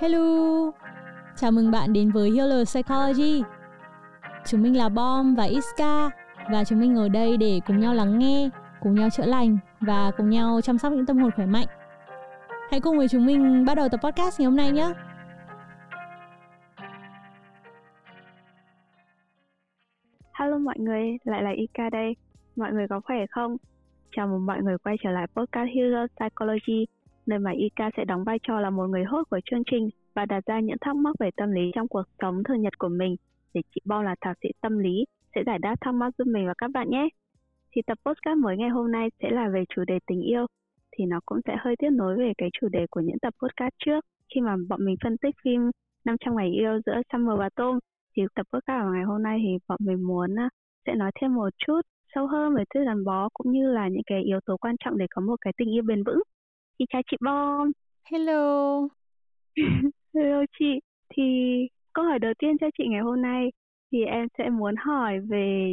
Hello! Chào mừng bạn đến với Healer Psychology. Chúng mình là Bom và Iska và chúng mình ở đây để cùng nhau lắng nghe, cùng nhau chữa lành và cùng nhau chăm sóc những tâm hồn khỏe mạnh. Hãy cùng với chúng mình bắt đầu tập podcast ngày hôm nay nhé. Hello mọi người, lại là Ika đây. Mọi người có khỏe không? Chào mừng mọi người quay trở lại podcast Healer Psychology nơi mà Ika sẽ đóng vai trò là một người hốt của chương trình và đặt ra những thắc mắc về tâm lý trong cuộc sống thường nhật của mình. Để chị Bo là thạc sĩ tâm lý, sẽ giải đáp thắc mắc giúp mình và các bạn nhé. Thì tập podcast mới ngày hôm nay sẽ là về chủ đề tình yêu, thì nó cũng sẽ hơi tiếp nối về cái chủ đề của những tập podcast trước. Khi mà bọn mình phân tích phim 500 ngày yêu giữa Summer và Tom, thì tập podcast của ngày hôm nay thì bọn mình muốn à, sẽ nói thêm một chút sâu hơn về thứ gắn bó cũng như là những cái yếu tố quan trọng để có một cái tình yêu bền vững. Chị chào chị Bom. Hello. Hello chị. Thì câu hỏi đầu tiên cho chị ngày hôm nay thì em sẽ muốn hỏi về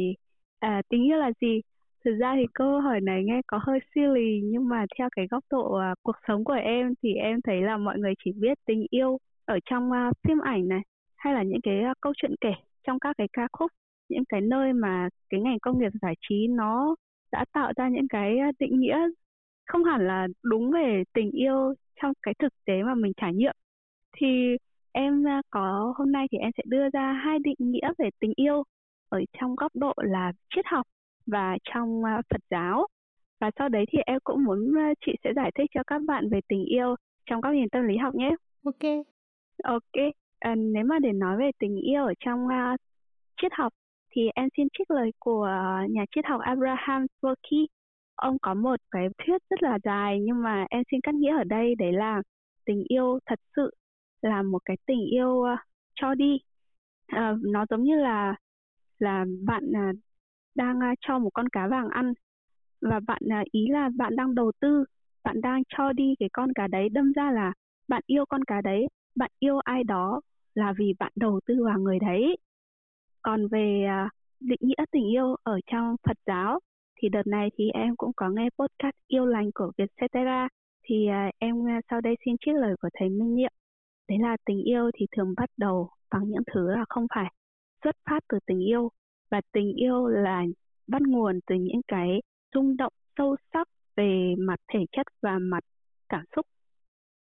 à, tình yêu là gì? Thực ra thì câu hỏi này nghe có hơi silly nhưng mà theo cái góc độ à, cuộc sống của em thì em thấy là mọi người chỉ biết tình yêu ở trong à, phim ảnh này hay là những cái à, câu chuyện kể trong các cái ca khúc, những cái nơi mà cái ngành công nghiệp giải trí nó đã tạo ra những cái à, định nghĩa không hẳn là đúng về tình yêu trong cái thực tế mà mình trải nghiệm thì em à, có hôm nay thì em sẽ đưa ra hai định nghĩa về tình yêu ở trong góc độ là triết học và trong à, Phật giáo và sau đấy thì em cũng muốn à, chị sẽ giải thích cho các bạn về tình yêu trong góc nhìn tâm lý học nhé. Ok. Ok. À, nếu mà để nói về tình yêu ở trong uh, triết học thì em xin trích lời của nhà triết học Abraham Tversky ông có một cái thuyết rất là dài nhưng mà em xin cắt nghĩa ở đây đấy là tình yêu thật sự là một cái tình yêu uh, cho đi. Uh, nó giống như là là bạn uh, đang uh, cho một con cá vàng ăn và bạn uh, ý là bạn đang đầu tư bạn đang cho đi cái con cá đấy đâm ra là bạn yêu con cá đấy bạn yêu ai đó là vì bạn đầu tư vào người đấy. Còn về uh, định nghĩa tình yêu ở trong Phật giáo thì đợt này thì em cũng có nghe podcast yêu lành của Vietcetera. Thì à, em à, sau đây xin trích lời của thầy Minh Nhiệm. Đấy là tình yêu thì thường bắt đầu bằng những thứ là không phải xuất phát từ tình yêu. Và tình yêu là bắt nguồn từ những cái rung động sâu sắc về mặt thể chất và mặt cảm xúc.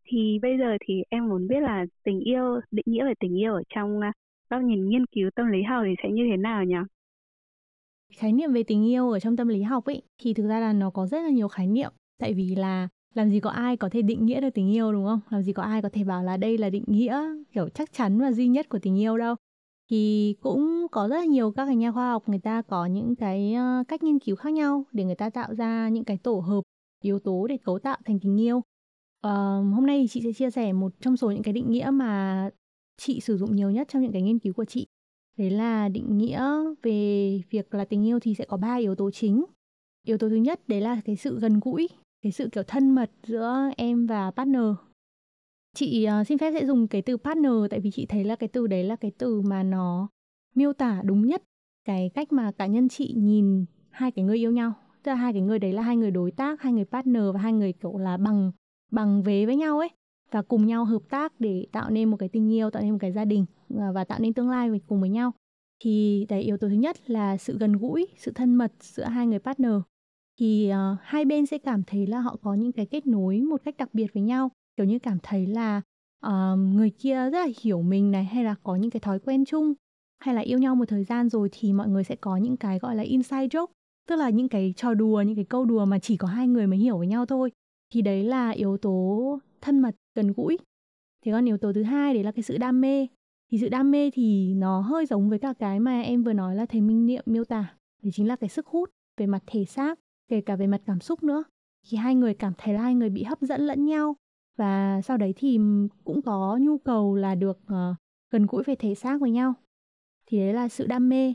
Thì bây giờ thì em muốn biết là tình yêu, định nghĩa về tình yêu ở trong à, góc nhìn nghiên cứu tâm lý học thì sẽ như thế nào nhỉ? Khái niệm về tình yêu ở trong tâm lý học ấy thì thực ra là nó có rất là nhiều khái niệm. Tại vì là làm gì có ai có thể định nghĩa được tình yêu đúng không? Làm gì có ai có thể bảo là đây là định nghĩa kiểu chắc chắn và duy nhất của tình yêu đâu. Thì cũng có rất là nhiều các cái nhà khoa học người ta có những cái ờ, cách nghiên cứu khác nhau để người ta tạo ra những cái tổ hợp yếu tố để cấu tạo thành tình yêu. Uh, hôm nay thì chị sẽ chia sẻ một trong số những cái định nghĩa mà chị sử dụng nhiều nhất trong những cái nghiên cứu của chị. Đấy là định nghĩa về việc là tình yêu thì sẽ có ba yếu tố chính. Yếu tố thứ nhất đấy là cái sự gần gũi, cái sự kiểu thân mật giữa em và partner. Chị uh, xin phép sẽ dùng cái từ partner tại vì chị thấy là cái từ đấy là cái từ mà nó miêu tả đúng nhất cái cách mà cá nhân chị nhìn hai cái người yêu nhau. Tức là hai cái người đấy là hai người đối tác, hai người partner và hai người kiểu là bằng bằng vế với nhau ấy và cùng nhau hợp tác để tạo nên một cái tình yêu, tạo nên một cái gia đình Ờ, và tạo nên tương lai cùng với nhau. Thì đấy yếu tố thứ nhất là sự gần gũi, sự thân mật giữa hai người partner. Thì uh, hai bên sẽ cảm thấy là họ có những cái kết nối một cách đặc biệt với nhau, kiểu như cảm thấy là uh, người kia rất là hiểu mình này hay là có những cái thói quen chung hay là yêu nhau một thời gian rồi thì mọi người sẽ có những cái gọi là inside joke. Tức là những cái trò đùa những cái câu đùa mà chỉ có hai người mới hiểu với nhau thôi. Thì đấy là yếu tố thân mật gần gũi. Thế còn yếu tố thứ hai đấy là cái sự đam mê thì sự đam mê thì nó hơi giống với cả cái mà em vừa nói là thầy minh niệm miêu tả. Đấy chính là cái sức hút về mặt thể xác kể cả về mặt cảm xúc nữa. Khi hai người cảm thấy là hai người bị hấp dẫn lẫn nhau. Và sau đấy thì cũng có nhu cầu là được uh, gần gũi về thể xác với nhau. Thì đấy là sự đam mê.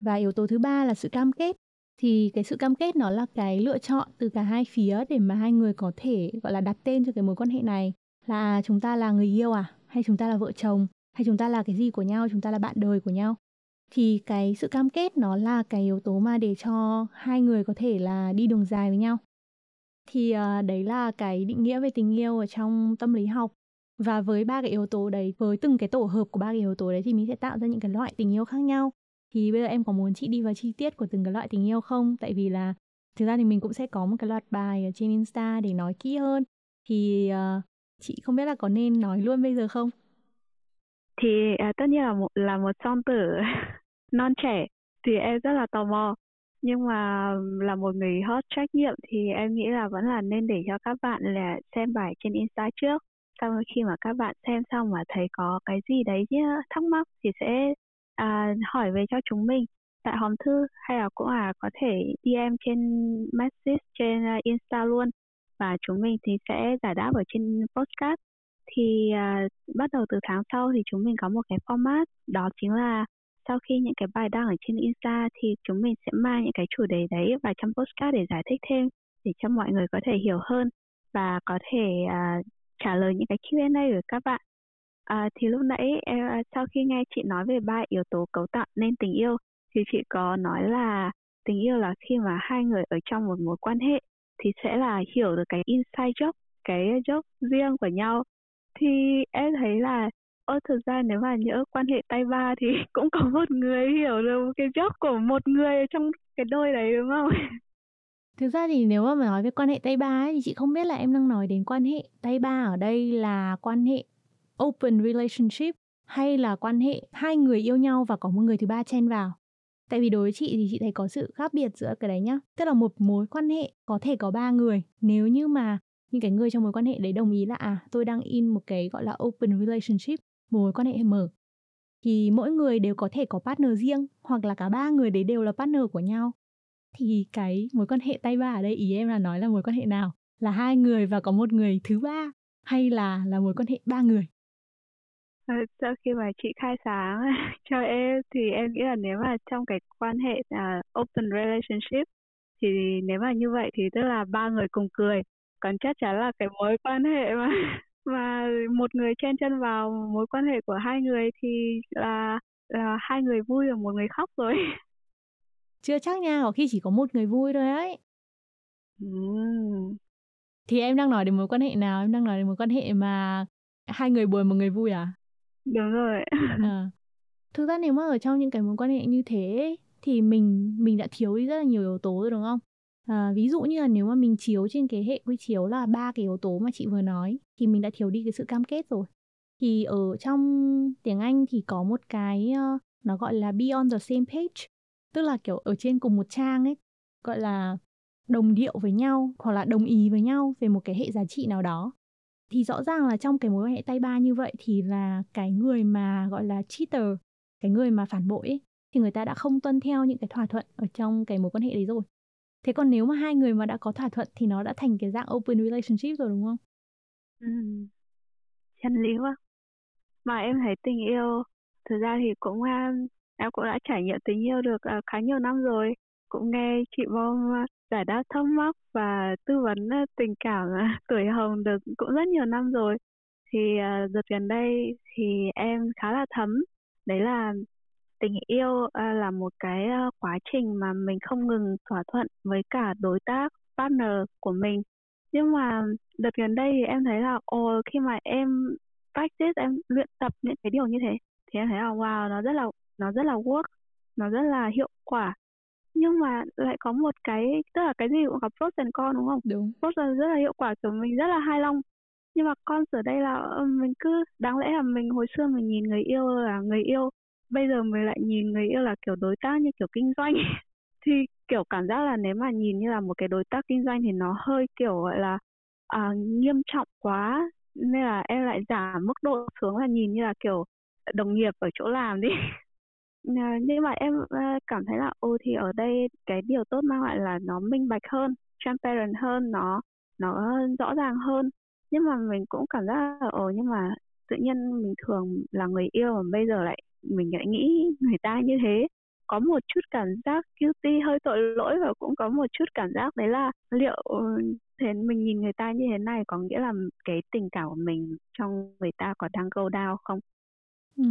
Và yếu tố thứ ba là sự cam kết. Thì cái sự cam kết nó là cái lựa chọn từ cả hai phía để mà hai người có thể gọi là đặt tên cho cái mối quan hệ này. Là chúng ta là người yêu à? Hay chúng ta là vợ chồng? Hay chúng ta là cái gì của nhau chúng ta là bạn đời của nhau? Thì cái sự cam kết nó là cái yếu tố mà để cho hai người có thể là đi đường dài với nhau. Thì uh, đấy là cái định nghĩa về tình yêu ở trong tâm lý học. Và với ba cái yếu tố đấy với từng cái tổ hợp của ba cái yếu tố đấy thì mình sẽ tạo ra những cái loại tình yêu khác nhau. Thì bây giờ em có muốn chị đi vào chi tiết của từng cái loại tình yêu không? Tại vì là thực ra thì mình cũng sẽ có một cái loạt bài ở trên insta để nói kỹ hơn. Thì uh, chị không biết là có nên nói luôn bây giờ không? Thì à, tất nhiên là một là một song tử non trẻ thì em rất là tò mò. Nhưng mà là một người hot trách nhiệm thì em nghĩ là vẫn là nên để cho các bạn là xem bài trên insta trước. Sau khi mà các bạn xem xong mà thấy có cái gì đấy thắc mắc thì sẽ à, hỏi về cho chúng mình. Tại hòm thư hay là cũng là có thể DM trên message trên à, Insta luôn. Và chúng mình thì sẽ giải đáp ở trên podcast thì uh, bắt đầu từ tháng sau thì chúng mình có một cái format đó chính là sau khi những cái bài đăng ở trên Insta thì chúng mình sẽ mang những cái chủ đề đấy vào trong postcard để giải thích thêm để cho mọi người có thể hiểu hơn và có thể uh, trả lời những cái Q&A của các bạn. À, thì lúc nãy em, à, sau khi nghe chị nói về ba yếu tố cấu tạo nên tình yêu thì chị có nói là tình yêu là khi mà hai người ở trong một mối quan hệ thì sẽ là hiểu được cái inside joke, cái joke riêng của nhau. Thì em thấy là Ơ thực ra nếu mà nhỡ quan hệ tay ba thì cũng có một người hiểu được cái job của một người trong cái đôi đấy đúng không? Thực ra thì nếu mà nói về quan hệ tay ba ấy, thì chị không biết là em đang nói đến quan hệ tay ba ở đây là quan hệ open relationship hay là quan hệ hai người yêu nhau và có một người thứ ba chen vào. Tại vì đối với chị thì chị thấy có sự khác biệt giữa cái đấy nhá. Tức là một mối quan hệ có thể có ba người nếu như mà nhưng cái người trong mối quan hệ đấy đồng ý là à tôi đang in một cái gọi là open relationship, mối quan hệ mở. Thì mỗi người đều có thể có partner riêng hoặc là cả ba người đấy đều là partner của nhau. Thì cái mối quan hệ tay ba ở đây ý em là nói là mối quan hệ nào? Là hai người và có một người thứ ba hay là là mối quan hệ ba người? Ờ, sau khi mà chị khai sáng cho em thì em nghĩ là nếu mà trong cái quan hệ uh, open relationship thì nếu mà như vậy thì tức là ba người cùng cười còn chắc chắn là cái mối quan hệ mà mà một người chen chân vào mối quan hệ của hai người thì là là hai người vui và một người khóc rồi. Chưa chắc nha có khi chỉ có một người vui thôi ấy. Mm. thì em đang nói đến mối quan hệ nào? Em đang nói đến mối quan hệ mà hai người buồn một người vui à? Đúng rồi. À. thực ra nếu mà ở trong những cái mối quan hệ như thế thì mình mình đã thiếu đi rất là nhiều yếu tố rồi đúng không à, ví dụ như là nếu mà mình chiếu trên cái hệ quy chiếu là ba cái yếu tố mà chị vừa nói thì mình đã thiếu đi cái sự cam kết rồi. Thì ở trong tiếng anh thì có một cái uh, nó gọi là be on the same page tức là kiểu ở trên cùng một trang ấy gọi là đồng điệu với nhau hoặc là đồng ý với nhau về một cái hệ giá trị nào đó. Thì rõ ràng là trong cái mối quan hệ tay ba như vậy thì là cái người mà gọi là cheater cái người mà phản bội ấy, thì người ta đã không tuân theo những cái thỏa thuận ở trong cái mối quan hệ đấy rồi thế còn nếu mà hai người mà đã có thỏa thuận thì nó đã thành cái dạng open relationship rồi đúng không? Ừ chân lý quá. Mà em thấy tình yêu thực ra thì cũng à, em cũng đã trải nghiệm tình yêu được uh, khá nhiều năm rồi. Cũng nghe chị bom à, giải đáp thắc mắc và tư vấn tình cảm tuổi hồng được cũng rất nhiều năm rồi. Thì uh, đợt gần đây thì em khá là thấm. Đấy là tình yêu uh, là một cái uh, quá trình mà mình không ngừng thỏa thuận với cả đối tác partner của mình. Nhưng mà đợt gần đây thì em thấy là ồ khi mà em practice em luyện tập những cái điều như thế thì em thấy là wow nó rất là nó rất là work nó rất là hiệu quả. Nhưng mà lại có một cái tức là cái gì cũng có pros and con đúng không? Đúng. Pros rất là hiệu quả của mình rất là hài lòng. Nhưng mà con ở đây là ờ, mình cứ đáng lẽ là mình hồi xưa mình nhìn người yêu là người yêu bây giờ mình lại nhìn người yêu là kiểu đối tác như kiểu kinh doanh. Thì kiểu cảm giác là nếu mà nhìn như là một cái đối tác kinh doanh thì nó hơi kiểu gọi là à, nghiêm trọng quá. Nên là em lại giảm mức độ xuống là nhìn như là kiểu đồng nghiệp ở chỗ làm đi. Nhưng mà em ờ, cảm thấy là ô thì ở đây cái điều tốt mang lại là nó minh bạch hơn transparent hơn nó nó rõ ràng hơn. Nhưng mà mình cũng cảm giác là ồ nhưng mà tự nhiên mình thường là người yêu mà bây giờ lại mình lại nghĩ người ta như thế có một chút cảm giác guilty, hơi tội lỗi và cũng có một chút cảm giác đấy là liệu ờ, thế mình nhìn người ta như thế này có nghĩa là cái tình cảm của mình trong người ta có đang go down không ừ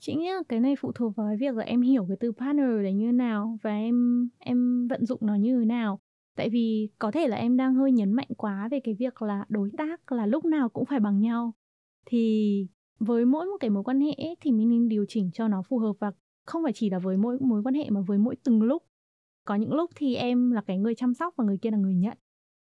Chị nghĩ là cái này phụ thuộc vào cái việc là em hiểu cái từ partner đấy như nào và em em vận dụng nó như thế nào. Tại vì có thể là em đang hơi nhấn mạnh quá về cái việc là đối tác là lúc nào cũng phải bằng nhau. thì với mỗi một cái mối quan hệ ấy, thì mình nên điều chỉnh cho nó phù hợp và không phải chỉ là với mỗi mối quan hệ mà với mỗi từng lúc. Có những lúc thì em là cái người chăm sóc và người kia là người nhận.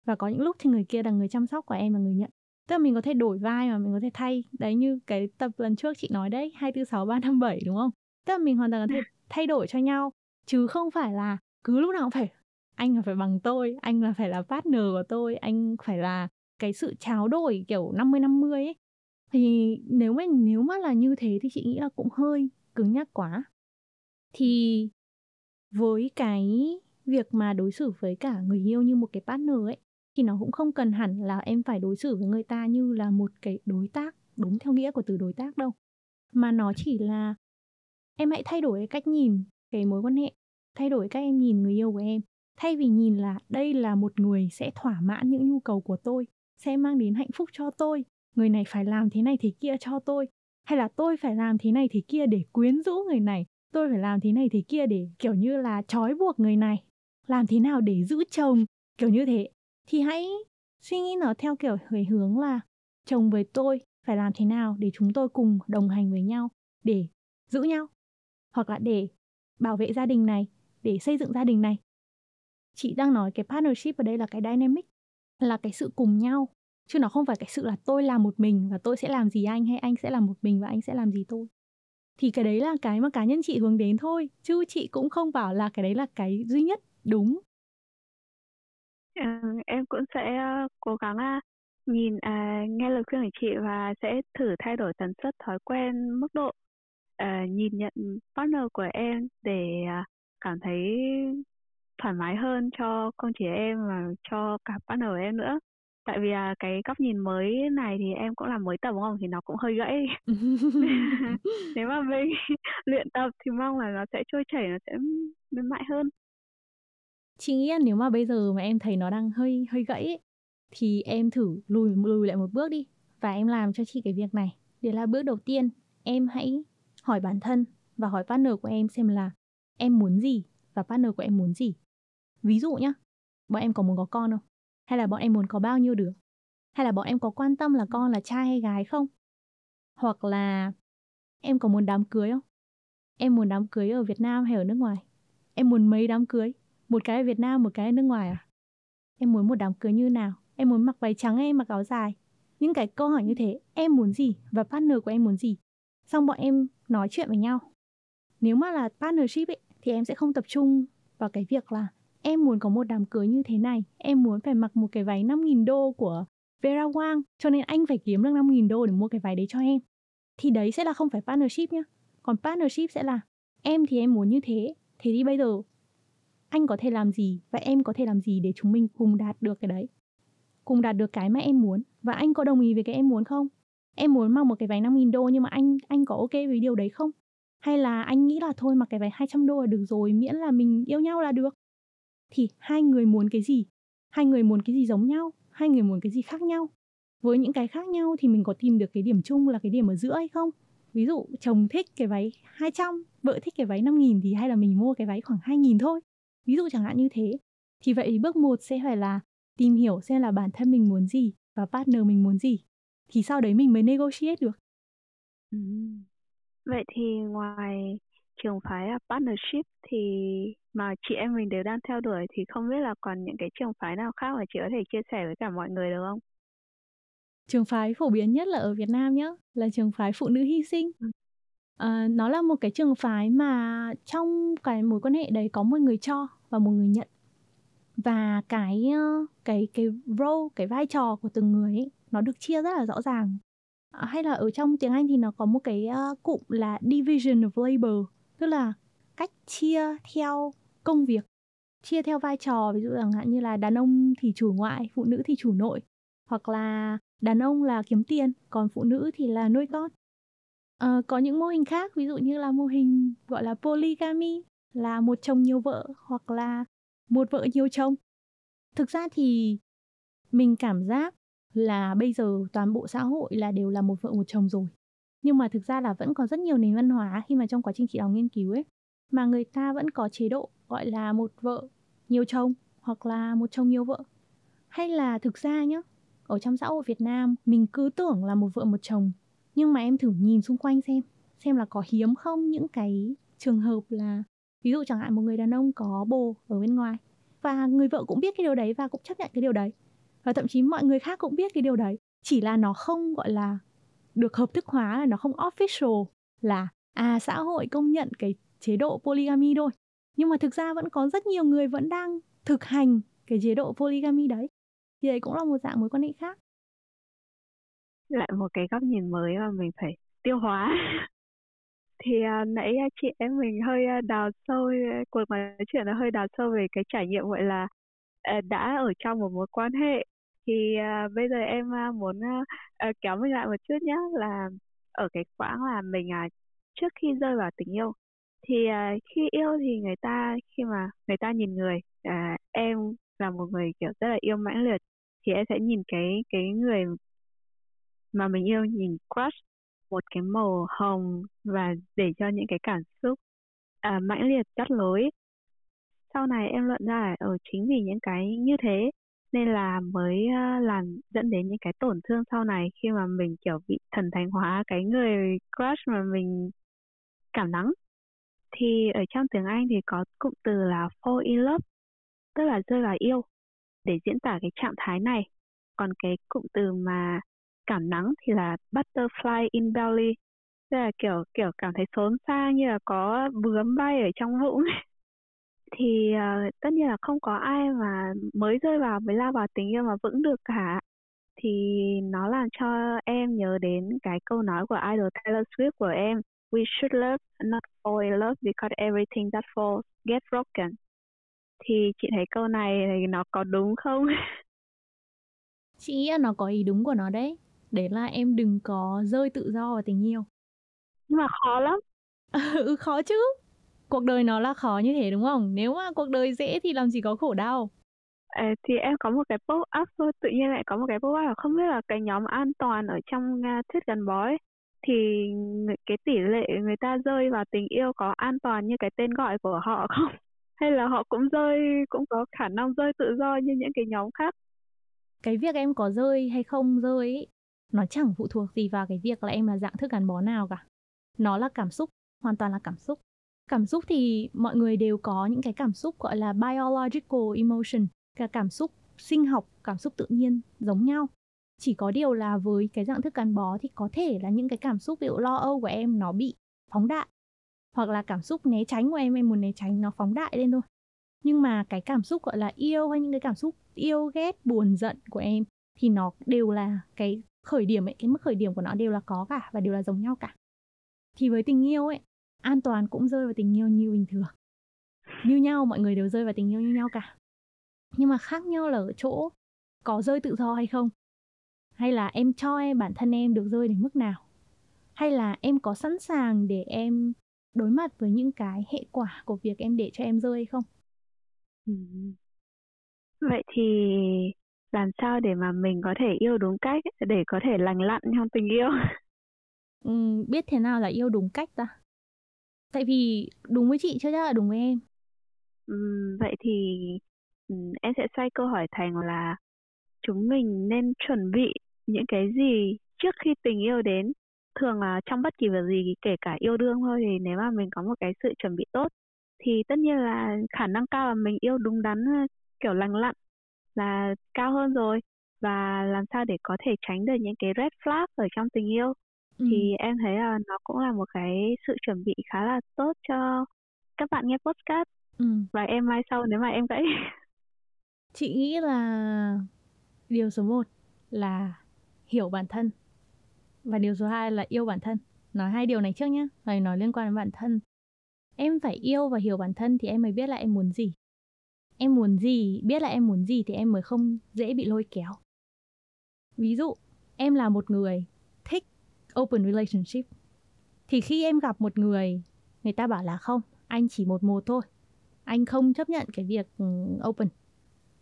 Và có những lúc thì người kia là người chăm sóc và em là người nhận. Tức là mình có thể đổi vai mà mình có thể thay. Đấy như cái tập lần trước chị nói đấy hai tư sáu ba năm bảy đúng không? Tức là mình hoàn toàn có thể thay đổi cho nhau. Chứ không phải là cứ lúc nào cũng phải anh là phải bằng tôi anh là phải là partner của tôi anh phải là cái sự tráo đổi kiểu 50 50 ấy thì nếu mà nếu mà là như thế thì chị nghĩ là cũng hơi cứng nhắc quá. Thì với cái việc mà đối xử với cả người yêu như một cái partner ấy, thì nó cũng không cần hẳn là em phải đối xử với người ta như là một cái đối tác, đúng theo nghĩa của từ đối tác đâu. Mà nó chỉ là em hãy thay đổi cái cách nhìn, cái mối quan hệ, thay đổi cách em nhìn người yêu của em. Thay vì nhìn là đây là một người sẽ thỏa mãn những nhu cầu của tôi, sẽ mang đến hạnh phúc cho tôi người này phải làm thế này thế kia cho tôi. Hay là tôi phải làm thế này thế kia để quyến rũ người này. Tôi phải làm thế này thế kia để, kiểu như là, trói buộc người này. Làm thế nào để giữ chồng? Kiểu như thế. Thì hãy suy nghĩ nó theo kiểu hơi hướng là, chồng với tôi phải làm thế nào để chúng tôi cùng đồng hành với nhau, để giữ nhau. Hoặc là để bảo vệ gia đình này, để xây dựng gia đình này. Chị đang nói cái partnership ở đây là cái dynamic, là cái sự cùng nhau chứ nó không phải cái sự là tôi làm một mình và tôi sẽ làm gì anh hay anh sẽ làm một mình và anh sẽ làm gì tôi. Thì cái đấy là cái mà cá nhân chị hướng đến thôi chứ chị cũng không bảo là cái đấy là cái duy nhất đúng? À, em cũng sẽ ờ, cố gắng à, nhìn à, nghe lời khuyên của chị và sẽ thử thay đổi tần suất thói quen mức độ à, nhìn nhận partner của em để à, cảm thấy thoải mái hơn cho không chỉ em mà cho cả partner của em nữa tại vì là cái góc nhìn mới này thì em cũng làm mới tập đúng không? Thì nó cũng hơi gãy. Nếu mà mình luyện tập thì mong là nó sẽ trôi chảy nó sẽ mềm mại hơn. Chị nghĩ là nếu mà bây giờ mà em thấy nó đang hơi hơi gãy ấy, thì em thử lùi lùi lại một bước đi và em làm cho chị cái việc này. Để là bước đầu tiên. Em hãy hỏi bản thân và hỏi partner của em xem là em muốn gì và partner của em muốn gì. Ví dụ nhá bọn em có muốn có con không hay là bọn em muốn có bao nhiêu đứa? Hay là bọn em có quan tâm là con là trai hay gái không? Hoặc là em có muốn đám cưới không? Em muốn đám cưới ở việt nam hay ở nước ngoài? Em muốn mấy đám cưới? Một cái ở việt nam một cái ở nước ngoài à? Em muốn một đám cưới như nào? Em muốn mặc váy trắng hay mặc áo dài? Những cái câu hỏi như thế em muốn gì và partner của em muốn gì? Xong bọn em nói chuyện với nhau. Nếu mà là partnership ấy, thì em sẽ không tập trung vào cái việc là em muốn có một đám cưới như thế này, em muốn phải mặc một cái váy 5.000 đô của Vera Wang, cho nên anh phải kiếm được 5.000 đô để mua cái váy đấy cho em. Thì đấy sẽ là không phải partnership nhá. Còn partnership sẽ là em thì em muốn như thế, thế thì bây giờ anh có thể làm gì và em có thể làm gì để chúng mình cùng đạt được cái đấy. Cùng đạt được cái mà em muốn và anh có đồng ý với cái em muốn không? Em muốn mặc một cái váy 5.000 đô nhưng mà anh anh có ok với điều đấy không? Hay là anh nghĩ là thôi mặc cái váy 200 đô là được rồi, miễn là mình yêu nhau là được thì hai người muốn cái gì? Hai người muốn cái gì giống nhau? Hai người muốn cái gì khác nhau? Với những cái khác nhau thì mình có tìm được cái điểm chung là cái điểm ở giữa hay không? Ví dụ, chồng thích cái váy 200 vợ thích cái váy 5 nghìn thì hay là mình mua cái váy khoảng 2 nghìn thôi. Ví dụ chẳng hạn như thế. Thì vậy bước một sẽ phải là tìm hiểu xem là bản thân mình muốn gì và partner mình muốn gì. Thì sau đấy mình mới negotiate được. Ừ. vậy thì ngoài trường phái partnership thì mà chị em mình đều đang theo đuổi thì không biết là còn những cái trường phái nào khác mà chị có thể chia sẻ với cả mọi người được không? Trường phái phổ biến nhất là ở Việt Nam nhá, là trường phái phụ nữ hy sinh. Ừ. À, nó là một cái trường phái mà trong cái mối quan hệ đấy có một người cho và một người nhận và cái cái cái role cái vai trò của từng người ấy, nó được chia rất là rõ ràng à, hay là ở trong tiếng Anh thì nó có một cái uh, cụm là division of labor tức là cách chia theo công việc chia theo vai trò ví dụ chẳng hạn như là đàn ông thì chủ ngoại phụ nữ thì chủ nội hoặc là đàn ông là kiếm tiền còn phụ nữ thì là nuôi con. À, có những mô hình khác ví dụ như là mô hình gọi là polygamy là một chồng nhiều vợ hoặc là một vợ nhiều chồng. Thực ra thì mình cảm giác là bây giờ toàn bộ xã hội là đều là một vợ một chồng rồi nhưng mà thực ra là vẫn có rất nhiều nền văn hóa khi mà trong quá trình chị đọc nghiên cứu ấy, mà người ta vẫn có chế độ gọi là một vợ nhiều chồng hoặc là một chồng nhiều vợ. Hay là thực ra nhá, ở trong xã hội Việt Nam mình cứ tưởng là một vợ một chồng, nhưng mà em thử nhìn xung quanh xem xem là có hiếm không những cái trường hợp là, ví dụ chẳng hạn một người đàn ông có bồ ở bên ngoài và người vợ cũng biết cái điều đấy và cũng chấp nhận cái điều đấy, và thậm chí mọi người khác cũng biết cái điều đấy, chỉ là nó không gọi là được hợp thức hóa là nó không official là à xã hội công nhận cái chế độ polygamy thôi. Nhưng mà thực ra vẫn có rất nhiều người vẫn đang thực hành cái chế độ polygamy đấy. Thì đấy cũng là một dạng mối quan hệ khác. Lại một cái góc nhìn mới mà mình phải tiêu hóa. Thì uh, nãy à, chị em mình hơi uh, đào sâu cuộc nói chuyện nó hơi đào sâu về cái trải nghiệm gọi là uh, đã ở trong một mối quan hệ thì uh, bây giờ em uh, muốn uh, kéo mình lại một chút nhé là ở cái quãng là mình uh, trước khi rơi vào tình yêu thì uh, khi yêu thì người ta khi mà người ta nhìn người uh, em là một người kiểu rất là yêu mãnh liệt thì em sẽ nhìn cái cái người mà mình yêu nhìn crush một cái màu hồng và để cho những cái cảm xúc à, mãnh liệt chắt lối. Sau này em luận ra là ở chính vì những cái như thế nên là mới làm, dẫn đến những cái tổn thương sau này khi mà mình, kiểu, bị thần thánh hóa cái người crush mà mình cảm nắng. Thì ở trong tiếng Anh thì có cụm từ là fall in love, tức là rơi vào yêu, để diễn tả cái trạng thái này. Còn cái cụm từ mà cảm nắng thì là butterfly in belly, tức là, kiểu kiểu, cảm thấy xốn xang như là có bướm bay ở trong bụng thì uh, tất nhiên là không có ai mà mới rơi vào mới lao vào tình yêu mà vững được cả. Thì nó làm cho em nhớ đến cái câu nói của idol Taylor Swift của em we should love not fall in love because everything that falls gets broken. Thì chị thấy câu này thì nó có đúng không? Chị nghĩ là nó có ý đúng của nó đấy để là em đừng có rơi tự do vào tình yêu. Nhưng mà khó lắm. Ừ khó chứ cuộc đời nó là khó như thế đúng không? Nếu mà cuộc đời dễ thì làm gì có khổ đau. À, thì em có một cái pop up thôi tự nhiên lại có một cái pop up là không biết là cái nhóm an toàn ở trong uh, thuyết gắn bó ấy, thì cái tỷ lệ người ta rơi vào tình yêu có an toàn như cái tên gọi của họ không? Hay là họ cũng rơi cũng có khả năng rơi tự do như những cái nhóm khác? Cái việc em có rơi hay không rơi ấy, nó chẳng phụ thuộc gì vào cái việc là em là dạng thức gắn bó nào cả. Nó là cảm xúc hoàn toàn là cảm xúc cảm xúc thì mọi người đều có những cái cảm xúc, gọi là, biological emotion, cả cảm xúc sinh học, cảm xúc tự nhiên giống nhau. Chỉ có điều là với cái dạng thức gắn bó thì có thể là những cái cảm xúc, ví dụ lo âu của em nó bị phóng đại, hoặc là cảm xúc né tránh của em em muốn né tránh nó phóng đại lên thôi. Nhưng mà cái cảm xúc, gọi là, yêu hay những cái cảm xúc yêu ghét, buồn, giận của em thì nó đều là cái khởi điểm ấy, cái mức khởi điểm của nó đều là có cả và đều là giống nhau cả. Thì với tình yêu ấy an toàn cũng rơi vào tình yêu như bình thường. Như nhau mọi người đều rơi vào tình yêu như nhau cả. Nhưng mà khác nhau là ở chỗ có rơi tự do hay không? Hay là em cho em bản thân em được rơi đến mức nào? Hay là em có sẵn sàng để em đối mặt với những cái hệ quả của việc em để cho em rơi hay không? Ừ. vậy thì làm sao để mà mình có thể yêu đúng cách để có thể lành lặn trong tình yêu? Ừ, biết thế nào là yêu đúng cách ta tại vì đúng với chị chưa chắc là đúng với em. Ừ, vậy thì em sẽ xoay câu hỏi thành là chúng mình nên chuẩn bị những cái gì trước khi tình yêu đến? Thường là trong bất kỳ việc gì kể cả yêu đương thôi thì nếu mà mình có một cái sự chuẩn bị tốt thì tất nhiên là khả năng cao là mình yêu đúng đắn kiểu lành lặn là cao hơn rồi. Và làm sao để có thể tránh được những cái red flag ở trong tình yêu? Ừ. thì em thấy là nó cũng là một cái sự chuẩn bị khá là tốt cho các bạn nghe podcast. Ừ. và em mai sau nếu mà em gãy. Chị nghĩ là điều số 1 là hiểu bản thân và điều số 2 là yêu bản thân. Nói hai điều này trước nhé rồi nói liên quan đến bản thân. Em phải yêu và hiểu bản thân thì em mới biết là em muốn gì. Em muốn gì biết là em muốn gì thì em mới không dễ bị lôi kéo. Ví dụ em là một người thích open relationship. Thì khi em gặp một người người ta bảo là không anh chỉ một một thôi. Anh không chấp nhận cái việc ừ, open.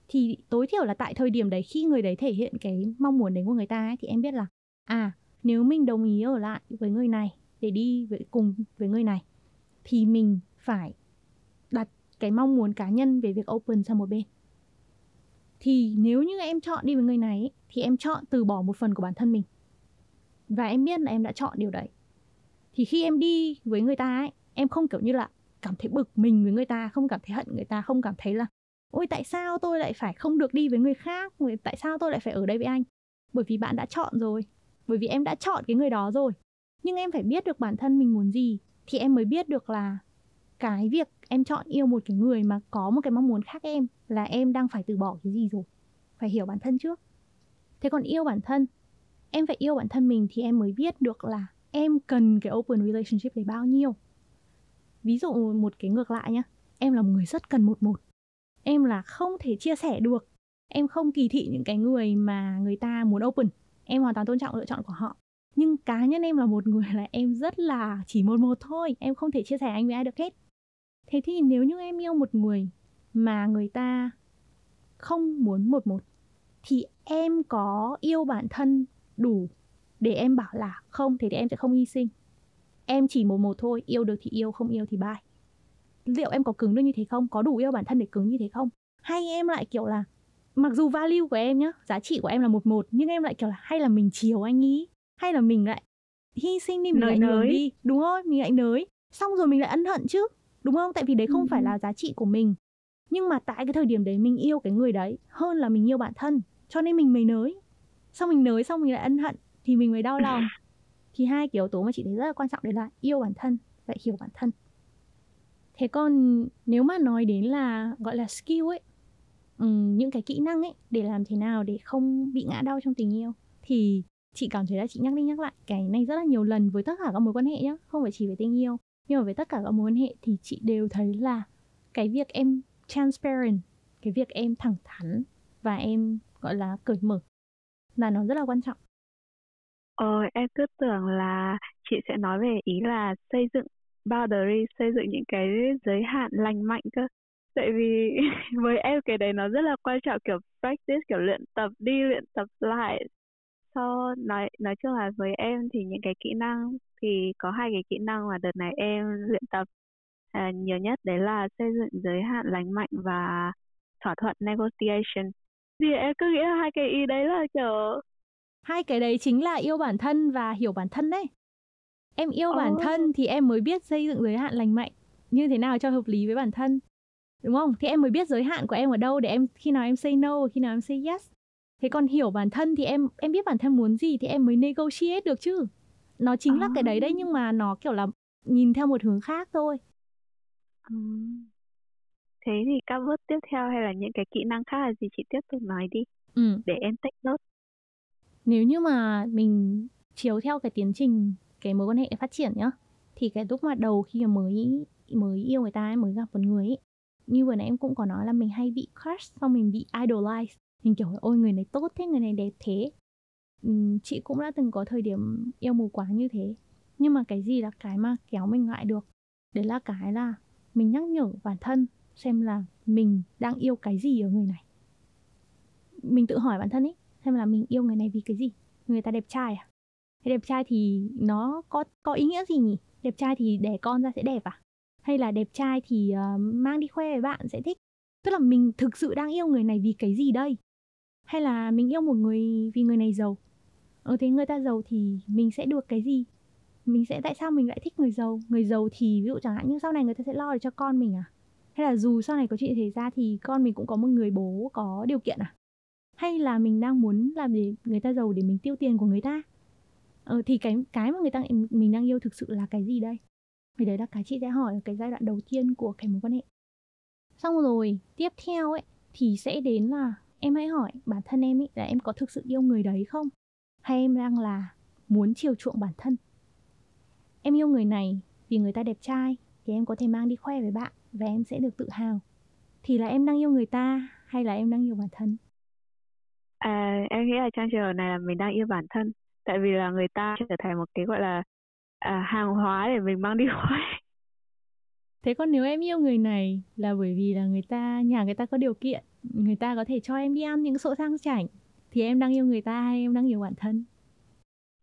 Thì tối thiểu là tại thời điểm đấy khi người đấy thể hiện cái mong muốn đấy của người ta ấy, thì em biết là à nếu mình đồng ý ở lại với người này để đi với cùng với người này thì mình phải đặt cái mong muốn cá nhân về việc open sang một bên. Thì nếu như em chọn đi với người này thì em chọn từ bỏ một phần của bản thân mình và em biết là em đã chọn điều đấy. Thì khi em đi với người ta ấy, em không kiểu như là cảm thấy bực mình với người ta, không cảm thấy hận người ta, không cảm thấy là, ôi, tại sao tôi lại phải không được đi với người khác? Tại sao tôi lại phải ở đây với anh? Bởi vì bạn đã chọn rồi. Bởi vì em đã chọn cái người đó rồi. Nhưng em phải biết được bản thân mình muốn gì, thì em mới biết được là cái việc em chọn yêu một cái người mà có một cái mong muốn khác em là em đang phải từ bỏ cái gì rồi. Phải hiểu bản thân trước. Thế còn yêu bản thân em phải yêu bản thân mình thì em mới biết được là em cần cái open relationship đấy bao nhiêu. Ví dụ một cái ngược lại nhá, em là một người rất cần một một. Em là không thể chia sẻ được. Em không kỳ thị những cái người mà người ta muốn open. Em hoàn toàn tôn trọng lựa chọn của họ. Nhưng cá nhân em là một người là em rất là chỉ một một thôi. Em không thể chia sẻ anh với ai được hết. Thế thì nếu như em yêu một người mà người ta không muốn một một, thì em có yêu bản thân đủ để em bảo là không thế thì em sẽ không hy sinh. Em chỉ một một thôi yêu được thì yêu không yêu thì bye. Liệu em có cứng được như thế không? Có đủ yêu bản thân để cứng như thế không? Hay em lại kiểu là mặc dù value của em nhá giá trị của em là một một nhưng em lại kiểu là hay là mình chiều anh ý hay là mình lại hy sinh đi mình nới lại nhường đi. Đúng không mình lại nới. Xong rồi mình lại ân hận chứ đúng không? Tại vì đấy không ừ. phải là giá trị của mình. Nhưng mà tại cái thời điểm đấy mình yêu cái người đấy hơn là mình yêu bản thân cho nên mình mới nới xong mình nới xong mình lại ân hận thì mình mới đau lòng. Thì hai cái yếu tố mà chị thấy rất là quan trọng đấy là yêu bản thân và hiểu bản thân. Thế còn nếu mà nói đến là gọi là skill ấy um, những cái kỹ năng ấy để làm thế nào để không bị ngã đau trong tình yêu? Thì chị cảm thấy là chị nhắc đi nhắc lại cái này rất là nhiều lần với tất cả các mối quan hệ nhá không phải chỉ với tình yêu. Nhưng mà với tất cả các mối quan hệ thì chị đều thấy là cái việc em transparent cái việc em thẳng thắn và em gọi là cởi mở là nó rất là quan trọng Ờ, em cứ tưởng là chị sẽ nói về ý là xây dựng boundary, xây dựng những cái giới hạn lành mạnh cơ. Tại vì với em cái đấy nó rất là quan trọng kiểu practice, kiểu luyện tập đi luyện tập lại. Sau nói nói chung là với em thì những cái kỹ năng thì có hai cái kỹ năng mà đợt này em luyện tập à, nhiều nhất đấy là xây dựng giới hạn lành mạnh và thỏa thuận negotiation. Thì em cứ nghĩ là hai cái ý đấy là kiểu hai cái đấy chính là yêu bản thân và hiểu bản thân đấy em yêu oh. bản thân thì em mới biết xây dựng giới hạn lành mạnh như thế nào cho hợp lý với bản thân đúng không thì em mới biết giới hạn của em ở đâu để em khi nào em say no khi nào em say yes thế còn hiểu bản thân thì em em biết bản thân muốn gì thì em mới negotiate được chứ nó chính oh. là cái đấy đấy nhưng mà nó kiểu là nhìn theo một hướng khác thôi um. Thế thì các bước tiếp theo hay là những cái kỹ năng khác là gì? Chị tiếp tục nói đi. Ừ. để em take note. Nếu như mà mình chiếu theo cái tiến trình cái mối quan hệ phát triển nhá thì cái lúc mà đầu khi mà mới mới yêu người ta mới gặp một người ấy như vừa nãy em cũng có nói là mình hay bị crush xong mình bị idolize. Mình kiểu ôi người này tốt thế người này đẹp thế. Uhm, chị cũng đã từng có thời điểm yêu mù quáng như thế. Nhưng mà cái gì là cái mà kéo mình lại được? Đấy là cái là mình nhắc nhở bản thân xem là mình đang yêu cái gì ở người này. Mình tự hỏi bản thân ấy xem là mình yêu người này vì cái gì? Người ta đẹp trai à? Hay đẹp trai thì nó có có ý nghĩa gì nhỉ? Đẹp trai thì đẻ con ra sẽ đẹp à? Hay là đẹp trai thì uh, mang đi khoe với bạn sẽ thích? Tức là mình thực sự đang yêu người này vì cái gì đây? Hay là mình yêu một người vì người này giàu? Ờ thế người ta giàu thì mình sẽ được cái gì? Mình sẽ tại sao mình lại thích người giàu? Người giàu thì ví dụ chẳng hạn như sau này người ta sẽ lo được cho con mình à? Hay là dù sau này có chuyện xảy ra thì con mình cũng có một người bố có điều kiện à? Hay là mình đang muốn làm để người ta giàu để mình tiêu tiền của người ta? Ờ, thì cái cái mà người ta mình đang yêu thực sự là cái gì đây? Vì đấy là cái chị sẽ hỏi ở cái giai đoạn đầu tiên của cái mối quan hệ. Xong rồi tiếp theo ấy thì sẽ đến là em hãy hỏi bản thân em ấy là em có thực sự yêu người đấy không? Hay em đang là muốn chiều chuộng bản thân? Em yêu người này vì người ta đẹp trai thì em có thể mang đi khoe với bạn và em sẽ được tự hào. Thì là em đang yêu người ta hay là em đang yêu bản thân? À, em nghĩ là trong trường hợp này là mình đang yêu bản thân. Tại vì là người ta trở thành một cái gọi là à, hàng hóa để mình mang đi khoe thế còn nếu em yêu người này là bởi vì là người ta nhà người ta có điều kiện người ta có thể cho em đi ăn những chỗ sang chảnh thì em đang yêu người ta hay em đang yêu bản thân?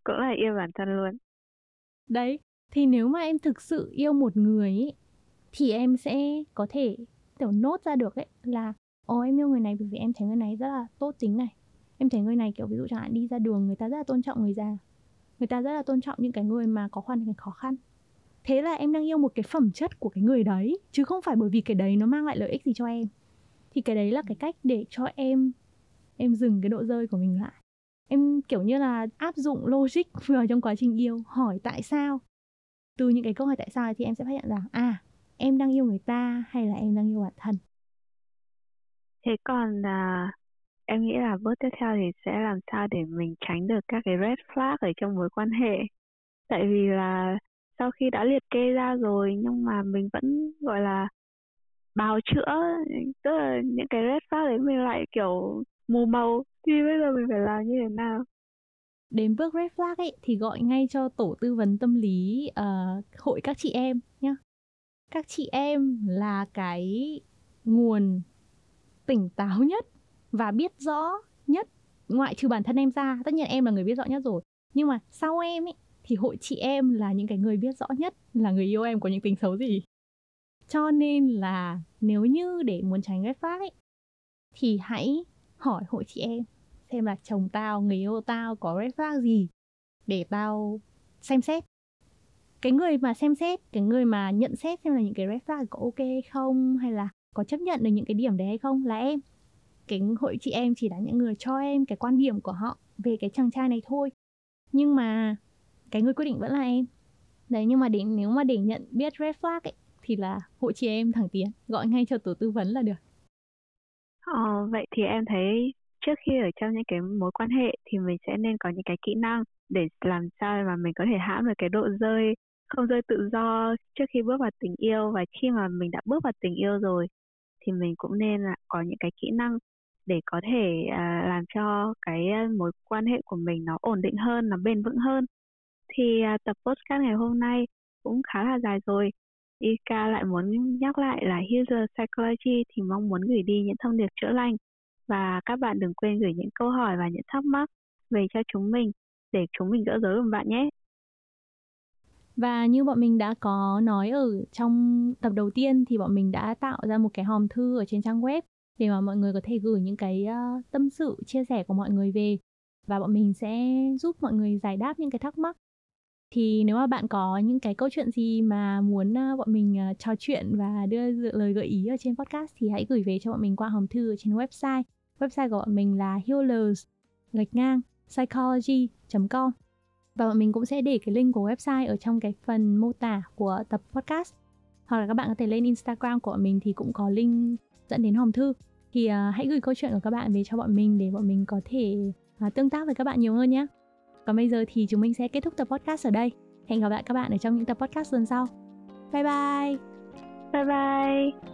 Cũng là yêu bản thân luôn. Đấy thì nếu mà em thực sự yêu một người ấy, thì em sẽ có thể, kiểu, nốt ra được ấy, là, ồ, em yêu người này bởi vì em thấy người này rất là tốt tính này. Em thấy người này, kiểu, ví dụ chẳng hạn đi ra đường, người ta rất là tôn trọng người già, người ta rất là tôn trọng những cái người mà có hoàn cảnh khó khăn. Thế là em đang yêu một cái phẩm chất của cái người đấy, chứ không phải bởi vì cái đấy nó mang lại lợi ích gì cho em. Thì cái đấy là cái cách để cho em em dừng cái độ rơi của mình lại. Em, kiểu như là, áp dụng logic vừa trong quá trình yêu, hỏi tại sao? Từ những cái câu hỏi tại sao thì em sẽ phát hiện rằng à em đang yêu người ta hay là em đang yêu bản thân? Thế còn à, em nghĩ là bước tiếp theo thì sẽ làm sao để mình tránh được các cái red flag ở trong mối quan hệ. Tại vì là sau khi đã liệt kê ra rồi nhưng mà mình vẫn gọi là bào chữa tức là những cái red flag đấy mình lại kiểu mù màu. Thì bây giờ mình phải làm như thế nào? Đến bước red flag ấy thì gọi ngay cho tổ tư vấn tâm lý uh, hội các chị em nhé các chị em là cái nguồn tỉnh táo nhất và biết rõ nhất, ngoại trừ bản thân em ra. Tất nhiên em là người biết rõ nhất rồi. Nhưng mà sau em ấy thì hội chị em là những cái người biết rõ nhất, là người yêu em có những tính xấu gì. Cho nên là nếu như để muốn tránh red flag ấy thì hãy hỏi hội chị em xem là chồng tao, người yêu tao có red flag gì để tao xem xét cái người mà xem xét cái người mà nhận xét xem là những cái red flag có ok hay không hay là có chấp nhận được những cái điểm đấy hay không là em. Cái hội chị em chỉ là những người cho em cái quan điểm của họ về cái chàng trai này thôi. Nhưng mà cái người quyết định vẫn là em. Đấy nhưng mà để nếu mà để nhận biết red flag ấy thì là hội chị em thẳng tiến gọi ngay cho tổ tư vấn là được. Ờ, vậy thì em thấy trước khi ở trong những cái mối quan hệ thì mình sẽ nên có những cái kỹ năng để làm sao mà mình có thể hãm được cái độ rơi không rơi tự do trước khi bước vào tình yêu. Và khi mà mình đã bước vào tình yêu rồi thì mình cũng nên là có những cái kỹ năng để có thể à, làm cho cái à, mối quan hệ của mình nó ổn định hơn nó bền vững hơn. Thì à, tập podcast ngày hôm nay cũng khá là dài rồi. Ika lại muốn nhắc lại là User Psychology thì mong muốn gửi đi những thông điệp chữa lành. Và các bạn đừng quên gửi những câu hỏi và những thắc mắc về cho chúng mình để chúng mình gỡ rối cùng bạn nhé. Và như bọn mình đã có nói ở trong tập đầu tiên thì bọn mình đã tạo ra một cái hòm thư ở trên trang web để mà mọi người có thể gửi những cái uh, tâm sự chia sẻ của mọi người về. Và bọn mình sẽ giúp mọi người giải đáp những cái thắc mắc. Thì nếu mà bạn có những cái câu chuyện gì mà muốn uh, bọn mình uh, trò chuyện và đưa lời gợi ý ở trên podcast thì hãy gửi về cho bọn mình qua hòm thư ở trên website. Website của bọn mình là healers gạch ngang psychology.com và bọn mình cũng sẽ để cái link của website ở trong cái phần mô tả của tập podcast hoặc là các bạn có thể lên Instagram của bọn mình thì cũng có link dẫn đến hòm thư thì uh, hãy gửi câu chuyện của các bạn về cho bọn mình để bọn mình có thể uh, tương tác với các bạn nhiều hơn nhé. Còn bây giờ thì chúng mình sẽ kết thúc tập podcast ở đây. Hẹn gặp lại các bạn ở trong những tập podcast lần sau. Bye bye. Bye bye.